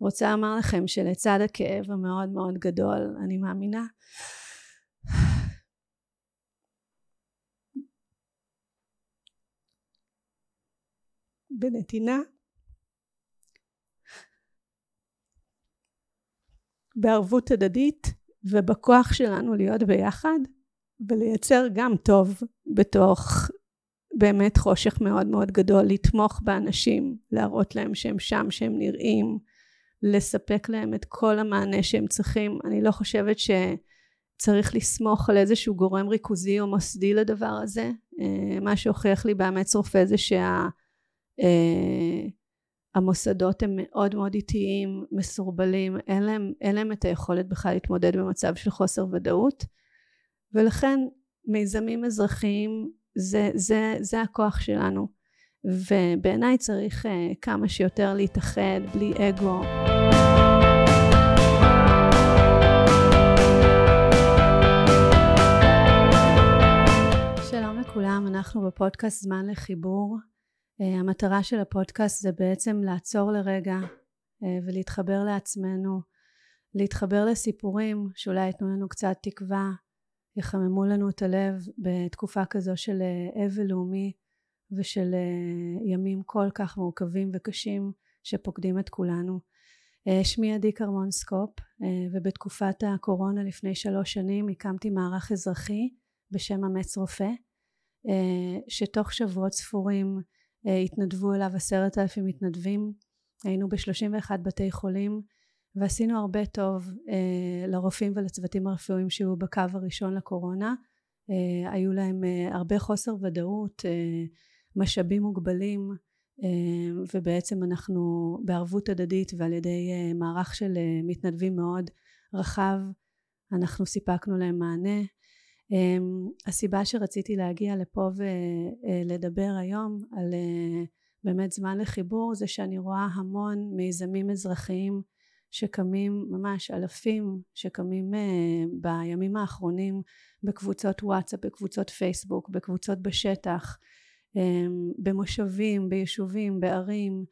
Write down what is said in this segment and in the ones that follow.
רוצה לומר לכם שלצד הכאב המאוד מאוד גדול, אני מאמינה בנתינה, בערבות הדדית ובכוח שלנו להיות ביחד ולייצר גם טוב בתוך באמת חושך מאוד מאוד גדול, לתמוך באנשים, להראות להם שהם שם, שהם נראים, לספק להם את כל המענה שהם צריכים. אני לא חושבת שצריך לסמוך על איזשהו גורם ריכוזי או מוסדי לדבר הזה. אה, מה שהוכיח לי באמץ רופא זה שהמוסדות אה, הם מאוד מאוד איטיים, מסורבלים, אין להם, אין להם את היכולת בכלל להתמודד במצב של חוסר ודאות. ולכן מיזמים אזרחיים זה, זה, זה הכוח שלנו ובעיניי צריך uh, כמה שיותר להתאחד בלי אגו. שלום לכולם אנחנו בפודקאסט זמן לחיבור. uh, המטרה של הפודקאסט זה בעצם לעצור לרגע uh, ולהתחבר לעצמנו להתחבר לסיפורים שאולי ייתנו לנו קצת תקווה יחממו לנו את הלב בתקופה כזו של אבל לאומי ושל אה, ימים כל כך מורכבים וקשים שפוקדים את כולנו. אה, שמי עדי קרמון סקופ ובתקופת הקורונה לפני שלוש שנים הקמתי מערך אזרחי בשם אמץ רופא שתוך שבועות ספורים התנדבו אליו עשרת אלפים מתנדבים היינו בשלושים ואחד בתי חולים ועשינו הרבה טוב אה, לרופאים ולצוותים הרפואיים שהיו בקו הראשון לקורונה אה, היו להם אה, הרבה חוסר ודאות אה, משאבים מוגבלים אה, ובעצם אנחנו בערבות הדדית ועל ידי אה, מערך של אה, מתנדבים מאוד רחב אנחנו סיפקנו להם מענה. הסיבה שרציתי להגיע לפה ולדבר היום על באמת זמן לחיבור זה שאני רואה המון מיזמים אזרחיים שקמים ממש אלפים שקמים בימים האחרונים בקבוצות וואטסאפ, בקבוצות פייסבוק, בקבוצות בשטח, במושבים, ביישובים, בערים,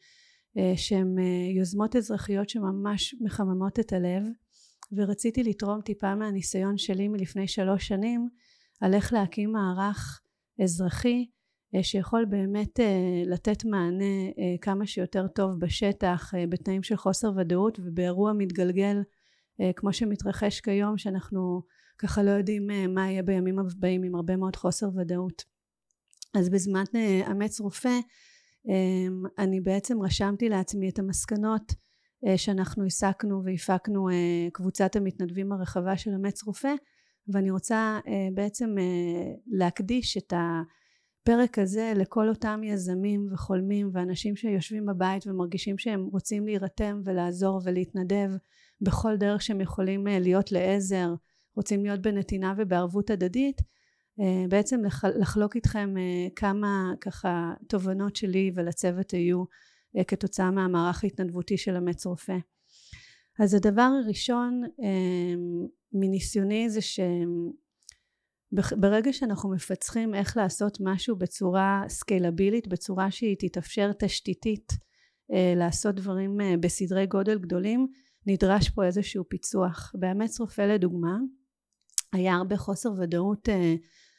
uh, שהם uh, יוזמות אזרחיות שממש מחממות את הלב. ורציתי לתרום טיפה מהניסיון שלי מלפני שלוש שנים על איך להקים מערך אזרחי אה, שיכול באמת אה, לתת מענה אה, כמה שיותר טוב בשטח בתנאים של חוסר ודאות ובאירוע מתגלגל כמו שמתרחש כיום שאנחנו ככה לא יודעים מה יהיה בימים הבאים עם הרבה מאוד חוסר ודאות אז בזמן אמץ רופא אני בעצם רשמתי לעצמי את המסקנות שאנחנו הסקנו והפקנו קבוצת המתנדבים הרחבה של אמץ רופא ואני רוצה בעצם להקדיש את. הפרק הזה לכל אותם יזמים וחולמים ואנשים שיושבים בבית ומרגישים שהם רוצים להירתם ולעזור ולהתנדב בכל דרך שהם יכולים אה, להיות לעזר, רוצים להיות בנתינה ובערבות הדדית, אה, בעצם לחלוק איתכם אה, כמה ככה תובנות שלי ולצוות היו כתוצאה מהמערך ההתנדבותי של אמץ רופא. אז הדבר הראשון מניסיוני זה שהם ברגע שאנחנו מפצחים איך לעשות משהו בצורה סקיילבילית, בצורה שהיא תתאפשר תשתיתית אה, לעשות דברים אה, בסדרי גודל גדולים, נדרש פה איזשהו פיצוח. באמץ רופא לדוגמה, היה הרבה חוסר ודאות אה,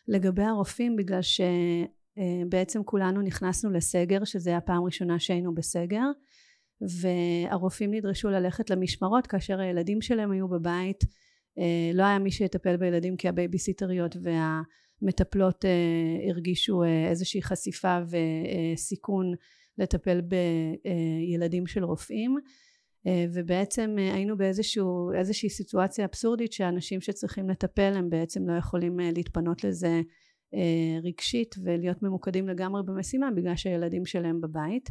לגבי הרופאים בגלל שבעצם כולנו נכנסנו לסגר, שזה הפעם הראשונה שהיינו בסגר, והרופאים נדרשו ללכת למשמרות כאשר הילדים שלהם היו בבית אה, לא היה מי שיטפל בילדים כי הבייביסיטריות והמטפלות אה, הרגישו אה, איזושהי חשיפה וסיכון לטפל בילדים של רופאים ובעצם היינו באיזושהי סיטואציה אבסורדית שאנשים שצריכים לטפל הם בעצם לא יכולים להתפנות לזה רגשית ולהיות ממוקדים לגמרי במשימה בגלל שהילדים שלהם בבית.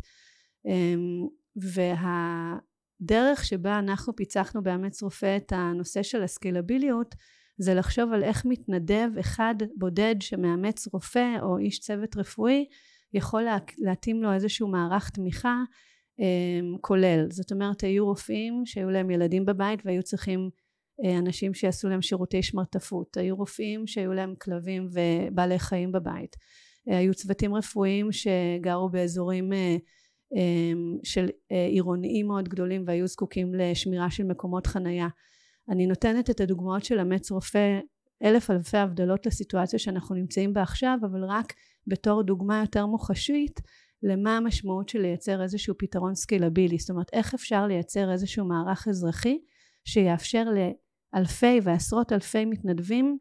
וה... דרך שבה אנחנו פיצחנו באמץ רופא את הנושא של הסקילביליות זה לחשוב על איך מתנדב אחד בודד שמאמץ רופא או איש צוות רפואי יכול להתאים לו איזשהו מערך תמיכה אה, כולל. זאת אומרת היו רופאים שהיו להם ילדים בבית והיו צריכים אה, אנשים שיעשו להם שירותי שמרטפות. היו רופאים שהיו להם כלבים ובעלי חיים בבית. אה, היו צוותים רפואיים שגרו באזורים של עירוניים מאוד גדולים והיו זקוקים לשמירה של מקומות חנייה. אני נותנת את הדוגמאות של אמץ רופא אלף אלפי הבדלות לסיטואציה שאנחנו נמצאים בה עכשיו אבל רק בתור דוגמה יותר מוחשית למה המשמעות של לייצר איזשהו פתרון סקילבילי? זאת אומרת איך אפשר לייצר איזשהו מערך אזרחי שיאפשר לאלפי ועשרות אלפי מתנדבים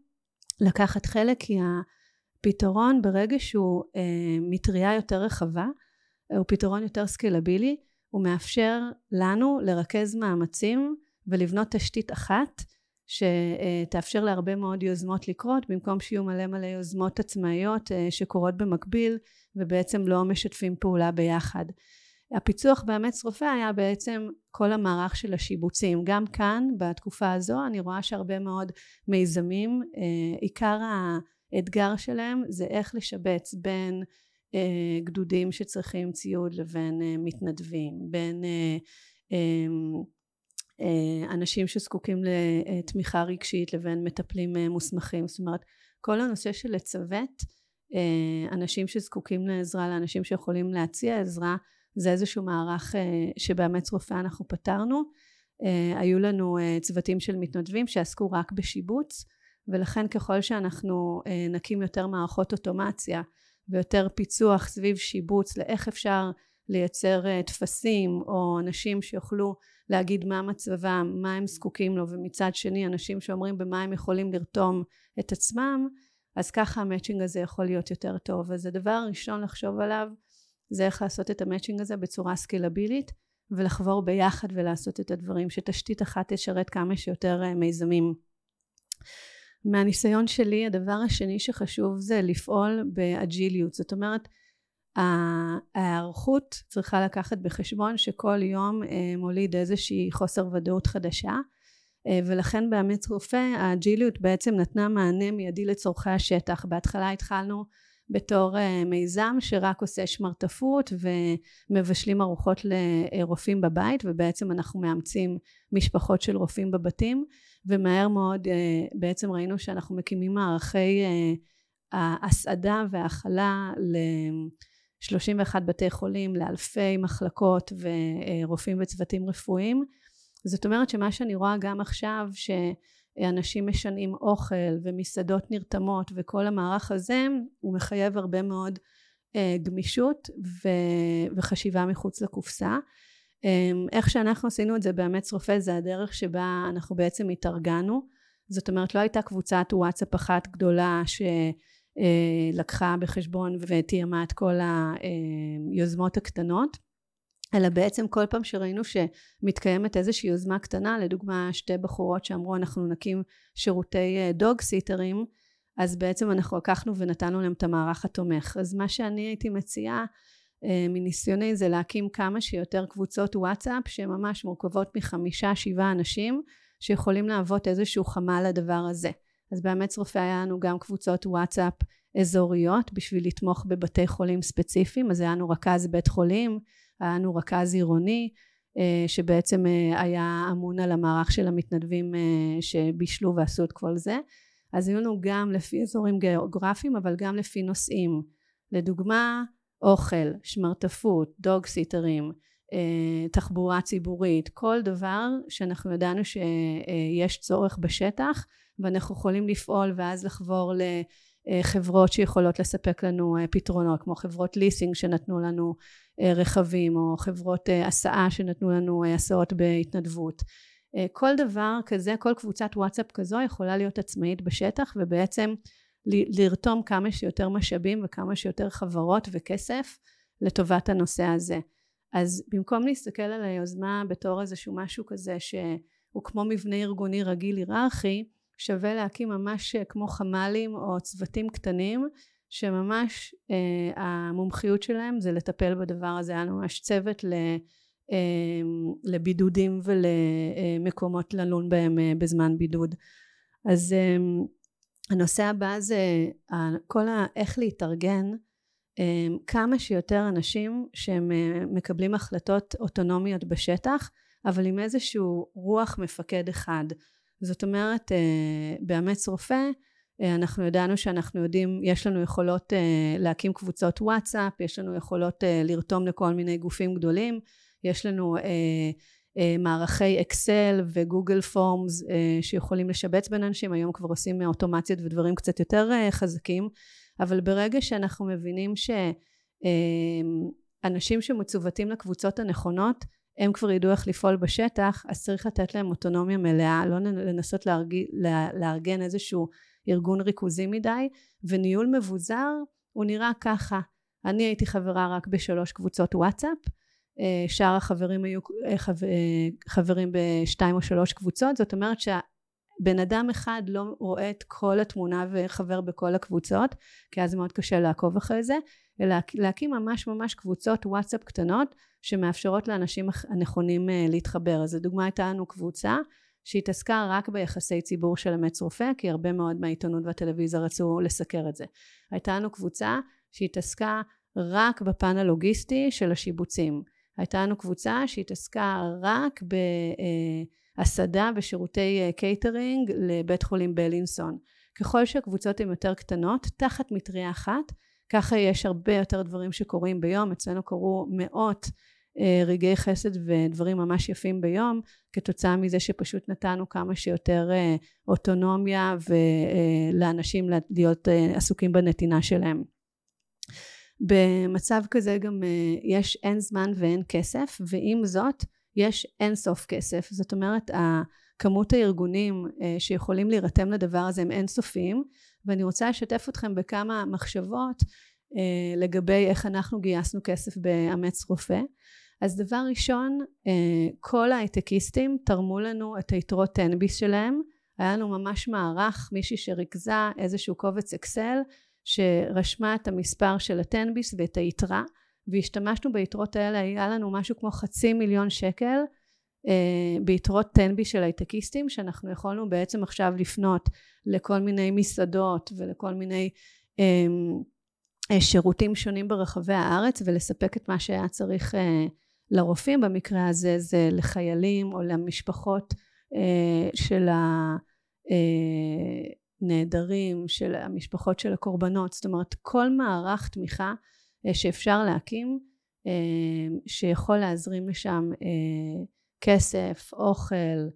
לקחת חלק? כי הפתרון ברגע שהוא אה, מטריה יותר רחבה הוא פתרון יותר סקילבילי הוא מאפשר לנו לרכז מאמצים ולבנות תשתית אחת שתאפשר להרבה מאוד יוזמות לקרות במקום שיהיו מלא מלא יוזמות עצמאיות אה, שקורות במקביל ובעצם לא משתפים פעולה ביחד. הפיצוח באמץ רופא היה בעצם כל המערך של השיבוצים גם כאן בתקופה הזו אני רואה שהרבה מאוד מיזמים אה, עיקר האתגר שלהם זה איך לשבץ בין אה, גדודים שצריכים ציוד לבין מתנדבים בין אה, אנשים שזקוקים לתמיכה רגשית לבין מטפלים אה, מוסמכים. זאת אומרת כל הנושא של לצוות אה, אנשים שזקוקים לעזרה לאנשים שיכולים להציע עזרה זה איזשהו מערך שבאמץ רופא אנחנו פתרנו. היו לנו צוותים של מתנדבים שעסקו רק בשיבוץ ולכן ככל שאנחנו נקים יותר מערכות אוטומציה ויותר פיצוח סביב שיבוץ לאיך אפשר לייצר טפסים או אנשים שיוכלו להגיד מה מצבם, מה הם זקוקים לו, ומצד שני אנשים שאומרים במה הם יכולים לרתום את עצמם, אז ככה המצ'ינג הזה יכול להיות יותר טוב. אז הדבר הראשון לחשוב עליו זה איך לעשות את המצ'ינג הזה בצורה סקילבילית, ולחבור ביחד ולעשות את הדברים, שתשתית אחת תשרת כמה שיותר אה, מיזמים. מהניסיון שלי הדבר השני שחשוב זה לפעול באג'יליות, זאת אומרת ההיערכות צריכה לקחת בחשבון שכל יום אה, מוליד איזושהי חוסר ודאות חדשה אה, ולכן באמץ רופא האג'יליות בעצם נתנה מענה מיידי לצורכי השטח. בהתחלה התחלנו בתור אה, מיזם שרק עושה שמרטפות ומבשלים ארוחות לרופאים בבית ובעצם אנחנו מאמצים משפחות של רופאים בבתים ומהר מאוד בעצם ראינו שאנחנו מקימים מערכי ההסעדה והאכלה 31 בתי חולים לאלפי מחלקות ורופאים וצוותים רפואיים. זאת אומרת שמה שאני רואה גם עכשיו שאנשים משנים אוכל ומסעדות נרתמות וכל המערך הזה הוא מחייב הרבה מאוד אה, גמישות וחשיבה מחוץ לקופסה. אמ, איך שאנחנו עשינו את זה באמץ רופא זה הדרך שבה אנחנו בעצם התארגנו. זאת אומרת לא הייתה קבוצת וואטסאפ אחת גדולה ש... אה, לקחה בחשבון ותיאמה את כל היוזמות הקטנות. אלא בעצם כל פעם שראינו שמתקיימת איזושהי יוזמה קטנה לדוגמה שתי בחורות שאמרו אנחנו נקים שירותי דוג אה, סיטרים אז בעצם אנחנו לקחנו ונתנו להם את המערך התומך. אז מה שאני הייתי מציעה אה, מניסיוני זה להקים כמה שיותר קבוצות וואטסאפ שממש מורכבות מחמישה שבעה אנשים שיכולים להוות איזשהו חמ"ל לדבר הזה אז באמץ רופא היה לנו גם קבוצות וואטסאפ אזוריות בשביל לתמוך בבתי חולים ספציפיים אז היה לנו רכז בית חולים היה לנו רכז עירוני אה, שבעצם אה, היה אמון על המערך של המתנדבים אה, שבישלו ועשו את כל זה. אז היו לנו גם לפי אזורים גיאוגרפיים אבל גם לפי נושאים. לדוגמה אוכל, שמרטפות, דוג סיטרים, תחבורה ציבורית, כל דבר שאנחנו ידענו שיש צורך בשטח ואנחנו יכולים לפעול ואז לחבור לחברות שיכולות לספק לנו אה, פתרונות כמו חברות ליסינג שנתנו לנו אה, רכבים או חברות אה, הסעה שנתנו לנו הסעות בהתנדבות. כל דבר כזה כל קבוצת וואטסאפ כזו יכולה להיות עצמאית בשטח ובעצם לרתום כמה שיותר משאבים וכמה שיותר חברות וכסף לטובת הנושא הזה. אז במקום להסתכל על היוזמה בתור איזשהו משהו כזה שהוא כמו מבנה ארגוני רגיל היררכי שווה להקים ממש אה, כמו חמ"לים או צוותים קטנים שממש אה, המומחיות שלהם זה לטפל בדבר הזה. היה ממש צוות ל, אה, לבידודים ולמקומות ללון בהם אה, בזמן בידוד. אז אה, הנושא הבא זה כל ה... איך להתארגן אה, כמה שיותר אנשים שהם אה, מקבלים החלטות אוטונומיות בשטח אבל עם איזשהו רוח מפקד אחד זאת אומרת אה, באמץ רופא אנחנו ידענו שאנחנו יודעים, יש לנו יכולות להקים קבוצות וואטסאפ, יש לנו יכולות לרתום לכל מיני גופים גדולים, יש לנו מערכי אקסל וגוגל פורמס שיכולים לשבץ בין אנשים, היום כבר עושים אוטומציות ודברים קצת יותר חזקים, אבל ברגע שאנחנו מבינים שאנשים שמצוותים לקבוצות הנכונות הם כבר ידעו איך לפעול בשטח אז צריך לתת להם אוטונומיה מלאה לא לנסות להרג... לארגן איזשהו ארגון ריכוזי מדי וניהול מבוזר הוא נראה ככה. אני הייתי חברה רק בשלוש קבוצות וואטסאפ אה, שאר החברים היו אה, אה, חברים בשתיים או שלוש קבוצות זאת אומרת שהבן אדם אחד לא רואה את כל התמונה וחבר בכל הקבוצות כי אז מאוד קשה לעקוב אחרי זה אלא להקים ממש ממש קבוצות וואטסאפ קטנות שמאפשרות לאנשים הנכונים אה, להתחבר. אז לדוגמה הייתה לנו קבוצה שהתעסקה רק ביחסי ציבור של אמץ רופא כי הרבה מאוד מהעיתונות והטלוויזיה רצו לסקר את זה. הייתה לנו קבוצה שהתעסקה רק בפן הלוגיסטי של השיבוצים. הייתה לנו קבוצה שהתעסקה רק בהסעדה ושירותי קייטרינג לבית חולים בלינסון ככל שהקבוצות הן יותר קטנות תחת מטריה אחת ככה יש הרבה יותר דברים שקורים ביום. אצלנו קרו מאות אה, רגעי חסד ודברים ממש יפים ביום כתוצאה מזה שפשוט נתנו כמה שיותר אה, אוטונומיה לאנשים להיות אה, עסוקים בנתינה שלהם. במצב כזה גם יש אין זמן ואין כסף ועם זאת יש אין סוף כסף. זאת אומרת כמות הארגונים שיכולים להירתם לדבר הזה הם אין סופיים ואני רוצה לשתף אתכם בכמה מחשבות לגבי איך אנחנו גייסנו כסף באמץ רופא אז דבר ראשון אה, כל ההייטקיסטים תרמו לנו את היתרות תנביס שלהם. היה לנו ממש מערך מישהי שריכזה איזשהו קובץ אקסל שרשמה את המספר של הטנביס ואת היתרה והשתמשנו ביתרות האלה היה לנו משהו כמו חצי מיליון שקל אה, ביתרות תנביס של הייטקיסטים שאנחנו יכולנו בעצם עכשיו לפנות לכל מיני מסעדות ולכל מיני אה, שירותים שונים ברחבי הארץ ולספק את מה שהיה צריך לרופאים במקרה הזה זה לחיילים או למשפחות אה, של הנעדרים אה, של המשפחות של הקורבנות. זאת אומרת כל מערך תמיכה אה, שאפשר להקים שיכול להזרים לשם כסף אוכל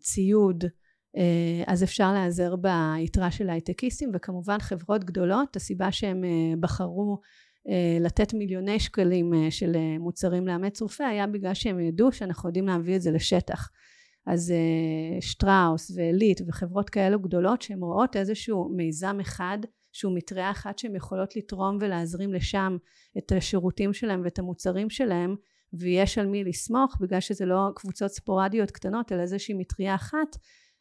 ציוד אז אפשר להיעזר ביתרה של ההייטקיסטים וכמובן חברות גדולות הסיבה שהם בחרו אה, לתת מיליוני שקלים אה, של אה, מוצרים לאמץ רופא היה בגלל שהם ידעו שאנחנו יודעים להביא את זה לשטח. אז שטראוס ועלית וחברות כאלו גדולות שהן רואות איזשהו מיזם אחד שהוא מטריה אחת שהן יכולות לתרום ולהזרים לשם את השירותים שלהם ואת המוצרים שלהם ויש על מי לסמוך בגלל שזה לא קבוצות ספורדיות קטנות אלא איזושהי מטריה אחת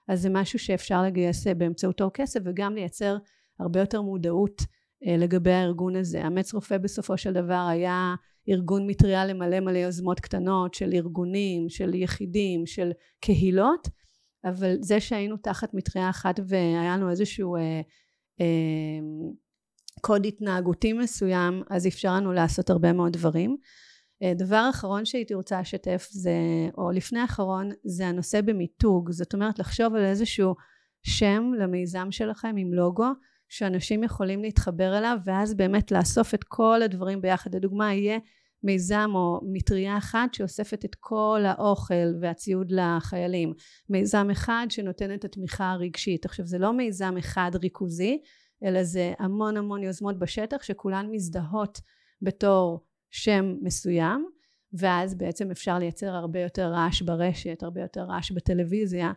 אז זה משהו שאפשר לגייס באמצעותו כסף וגם לייצר הרבה יותר מודעות אה, לגבי הארגון הזה. אמץ רופא בסופו של דבר היה ארגון מטריה למלא מלא יוזמות קטנות של ארגונים, של יחידים, של קהילות, אבל זה שהיינו תחת מטריה אחת והיה לנו איזשהו אה, אה, קוד התנהגותי מסוים, אז אפשר לנו לעשות הרבה מאוד דברים. אה, דבר אחרון שהייתי רוצה לשתף זה, או לפני אחרון, זה הנושא במיתוג, זאת אומרת לחשוב על איזשהו שם למיזם שלכם עם לוגו שאנשים יכולים להתחבר אליו ואז באמת לאסוף את כל הדברים ביחד. לדוגמה יהיה מיזם או מטריה אחת שאוספת את כל האוכל והציוד לחיילים. מיזם אחד שנותן את התמיכה הרגשית. עכשיו זה לא מיזם אחד ריכוזי אלא זה המון המון יוזמות בשטח שכולן מזדהות בתור שם מסוים ואז בעצם אפשר לייצר הרבה יותר רעש ברשת הרבה יותר רעש בטלוויזיה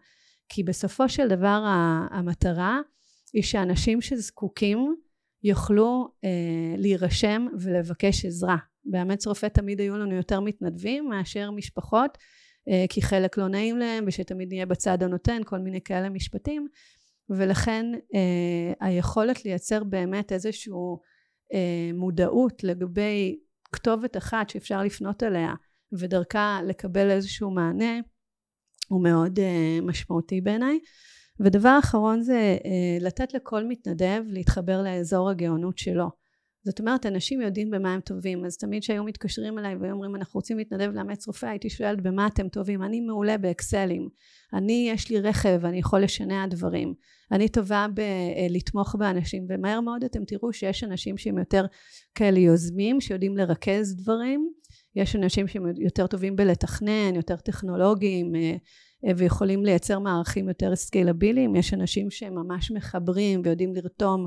כי בסופו של דבר המטרה היא שאנשים שזקוקים יוכלו אה, להירשם ולבקש עזרה. באמץ רופא תמיד היו לנו יותר מתנדבים מאשר משפחות אה, כי חלק לא נעים להם ושתמיד נהיה בצד הנותן כל מיני כאלה משפטים ולכן אה, היכולת לייצר באמת איזושהי אה, מודעות לגבי כתובת אחת שאפשר לפנות אליה ודרכה לקבל איזשהו מענה הוא מאוד אה, משמעותי בעיניי ודבר אחרון זה אה, לתת לכל מתנדב להתחבר לאזור הגאונות שלו. זאת אומרת אנשים יודעים במה הם טובים אז תמיד כשהיו מתקשרים אליי והיו אומרים אנחנו רוצים להתנדב לאמץ רופא הייתי שואלת במה אתם טובים? אני מעולה באקסלים. אני יש לי רכב אני יכול לשנע דברים. אני טובה בלתמוך באנשים ומהר מאוד אתם תראו שיש אנשים שהם יותר כאלה יוזמים שיודעים לרכז דברים. יש אנשים שהם יותר טובים בלתכנן יותר טכנולוגיים אה, אה, ויכולים לייצר מערכים יותר סקיילביליים יש אנשים שהם ממש מחברים ויודעים לרתום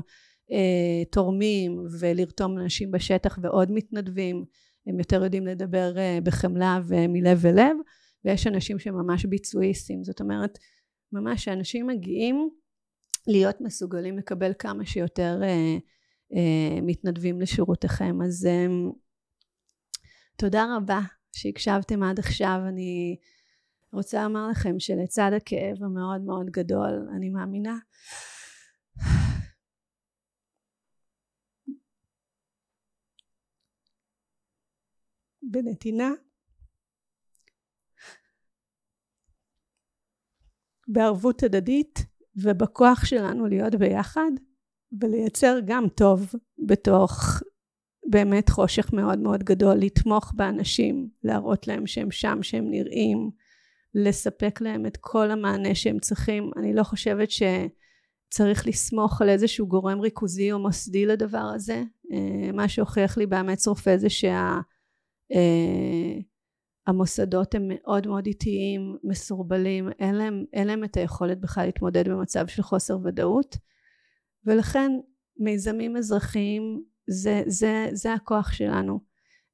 אה, תורמים ולרתום אנשים בשטח ועוד מתנדבים הם יותר יודעים לדבר אה, בחמלה ומלב ולב ויש אנשים שממש ביצועיסטים. זאת אומרת ממש שאנשים מגיעים להיות מסוגלים לקבל כמה שיותר אה, אה, מתנדבים לשירותיכם אז אה, תודה רבה שהקשבתם עד עכשיו. אני רוצה לומר לכם שלצד הכאב המאוד מאוד גדול אני מאמינה בנתינה בערבות הדדית ובכוח שלנו להיות ביחד ולייצר גם טוב בתוך באמת חושך מאוד מאוד גדול לתמוך באנשים להראות להם שהם שם שהם נראים לספק להם את כל המענה שהם צריכים. אני לא חושבת שצריך לסמוך על איזשהו גורם ריכוזי או מוסדי לדבר הזה. אה, מה שהוכיח לי באמץ רופא זה שה אה, הם מאוד מאוד איטיים, מסורבלים, אין להם, אין להם את היכולת בכלל להתמודד במצב של חוסר ודאות. ולכן מיזמים אזרחיים זה, זה, זה הכוח שלנו.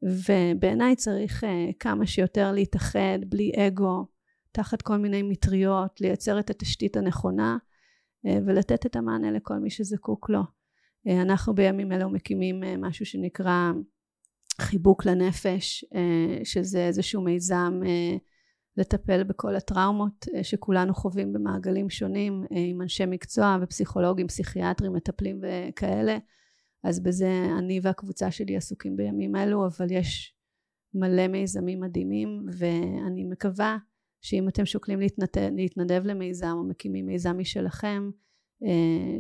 ובעיניי צריך uh, כמה שיותר להתאחד בלי אגו תחת כל מיני מטריות לייצר את התשתית הנכונה uh, ולתת את המענה לכל מי שזקוק לו. uh, אנחנו בימים אלו מקימים uh, משהו שנקרא חיבוק לנפש אה, שזה איזשהו מיזם אה, לטפל בכל הטראומות אה, שכולנו חווים במעגלים שונים עם אנשי מקצוע ופסיכולוגים פסיכיאטרים מטפלים וכאלה. אז בזה אני והקבוצה שלי עסוקים בימים אלו אבל יש מלא מיזמים מדהימים ואני מקווה שאם אתם שוקלים להתנדב, להתנדב למיזם או מקימים מיזם משלכם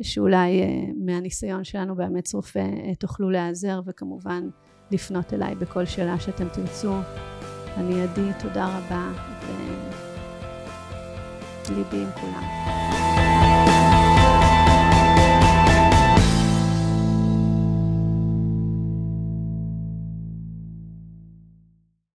שאולי מהניסיון שלנו באמץ רופא תוכלו להיעזר וכמובן לפנות אליי בכל שאלה שאתם תרצו. אני עדי, תודה רבה, וליבי עם כולם.